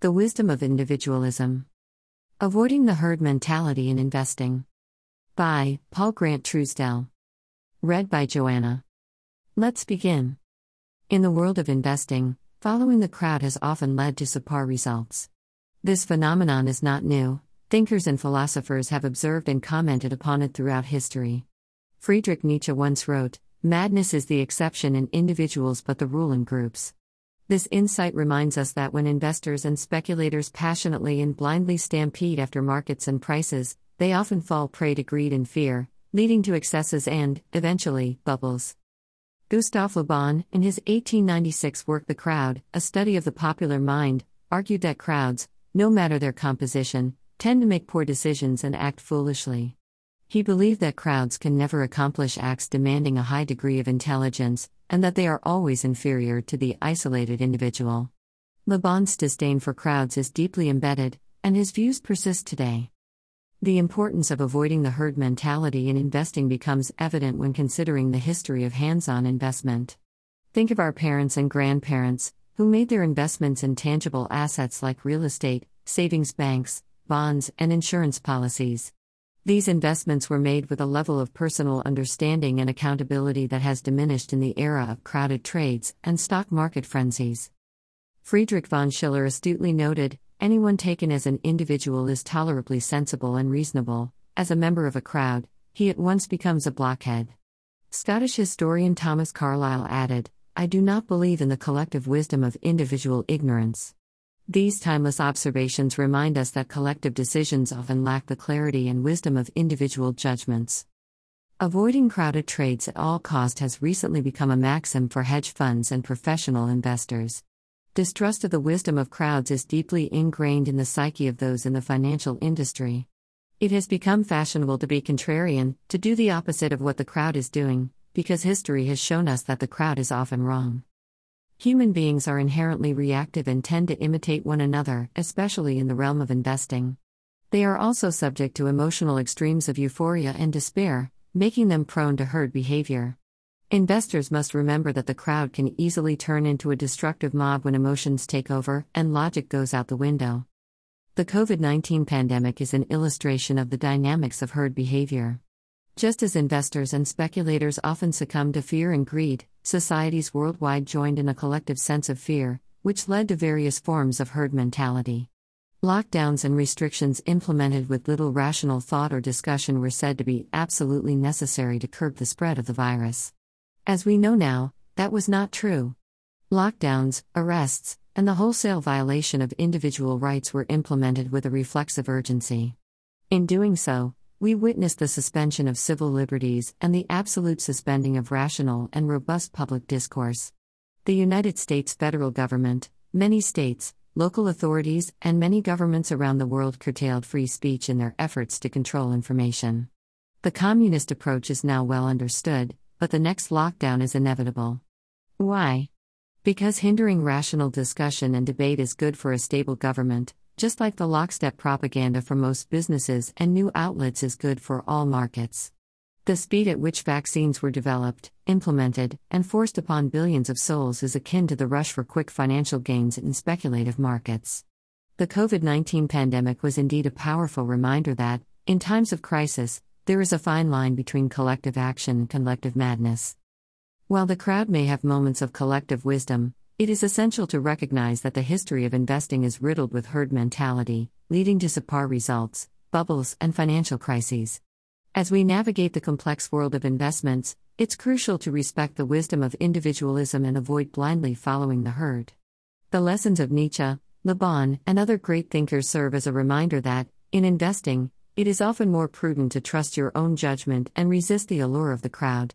The Wisdom of Individualism. Avoiding the Herd Mentality in Investing. By Paul Grant Truesdell. Read by Joanna. Let's begin. In the world of investing, following the crowd has often led to subpar results. This phenomenon is not new, thinkers and philosophers have observed and commented upon it throughout history. Friedrich Nietzsche once wrote, Madness is the exception in individuals but the rule in groups. This insight reminds us that when investors and speculators passionately and blindly stampede after markets and prices, they often fall prey to greed and fear, leading to excesses and, eventually, bubbles. Gustave Le Bon, in his 1896 work The Crowd, a study of the popular mind, argued that crowds, no matter their composition, tend to make poor decisions and act foolishly. He believed that crowds can never accomplish acts demanding a high degree of intelligence, and that they are always inferior to the isolated individual. Le Bon's disdain for crowds is deeply embedded, and his views persist today. The importance of avoiding the herd mentality in investing becomes evident when considering the history of hands on investment. Think of our parents and grandparents, who made their investments in tangible assets like real estate, savings banks, bonds, and insurance policies. These investments were made with a level of personal understanding and accountability that has diminished in the era of crowded trades and stock market frenzies. Friedrich von Schiller astutely noted anyone taken as an individual is tolerably sensible and reasonable, as a member of a crowd, he at once becomes a blockhead. Scottish historian Thomas Carlyle added, I do not believe in the collective wisdom of individual ignorance. These timeless observations remind us that collective decisions often lack the clarity and wisdom of individual judgments. Avoiding crowded trades at all cost has recently become a maxim for hedge funds and professional investors. Distrust of the wisdom of crowds is deeply ingrained in the psyche of those in the financial industry. It has become fashionable to be contrarian, to do the opposite of what the crowd is doing, because history has shown us that the crowd is often wrong. Human beings are inherently reactive and tend to imitate one another, especially in the realm of investing. They are also subject to emotional extremes of euphoria and despair, making them prone to herd behavior. Investors must remember that the crowd can easily turn into a destructive mob when emotions take over and logic goes out the window. The COVID 19 pandemic is an illustration of the dynamics of herd behavior. Just as investors and speculators often succumb to fear and greed, societies worldwide joined in a collective sense of fear, which led to various forms of herd mentality. Lockdowns and restrictions implemented with little rational thought or discussion were said to be absolutely necessary to curb the spread of the virus. As we know now, that was not true. Lockdowns, arrests, and the wholesale violation of individual rights were implemented with a reflexive urgency. In doing so, we witnessed the suspension of civil liberties and the absolute suspending of rational and robust public discourse. The United States federal government, many states, local authorities, and many governments around the world curtailed free speech in their efforts to control information. The communist approach is now well understood, but the next lockdown is inevitable. Why? Because hindering rational discussion and debate is good for a stable government, just like the lockstep propaganda for most businesses and new outlets is good for all markets. The speed at which vaccines were developed, implemented, and forced upon billions of souls is akin to the rush for quick financial gains in speculative markets. The COVID 19 pandemic was indeed a powerful reminder that, in times of crisis, there is a fine line between collective action and collective madness. While the crowd may have moments of collective wisdom, it is essential to recognize that the history of investing is riddled with herd mentality, leading to subpar results, bubbles, and financial crises. As we navigate the complex world of investments, it's crucial to respect the wisdom of individualism and avoid blindly following the herd. The lessons of Nietzsche, Le Bon, and other great thinkers serve as a reminder that, in investing, it is often more prudent to trust your own judgment and resist the allure of the crowd.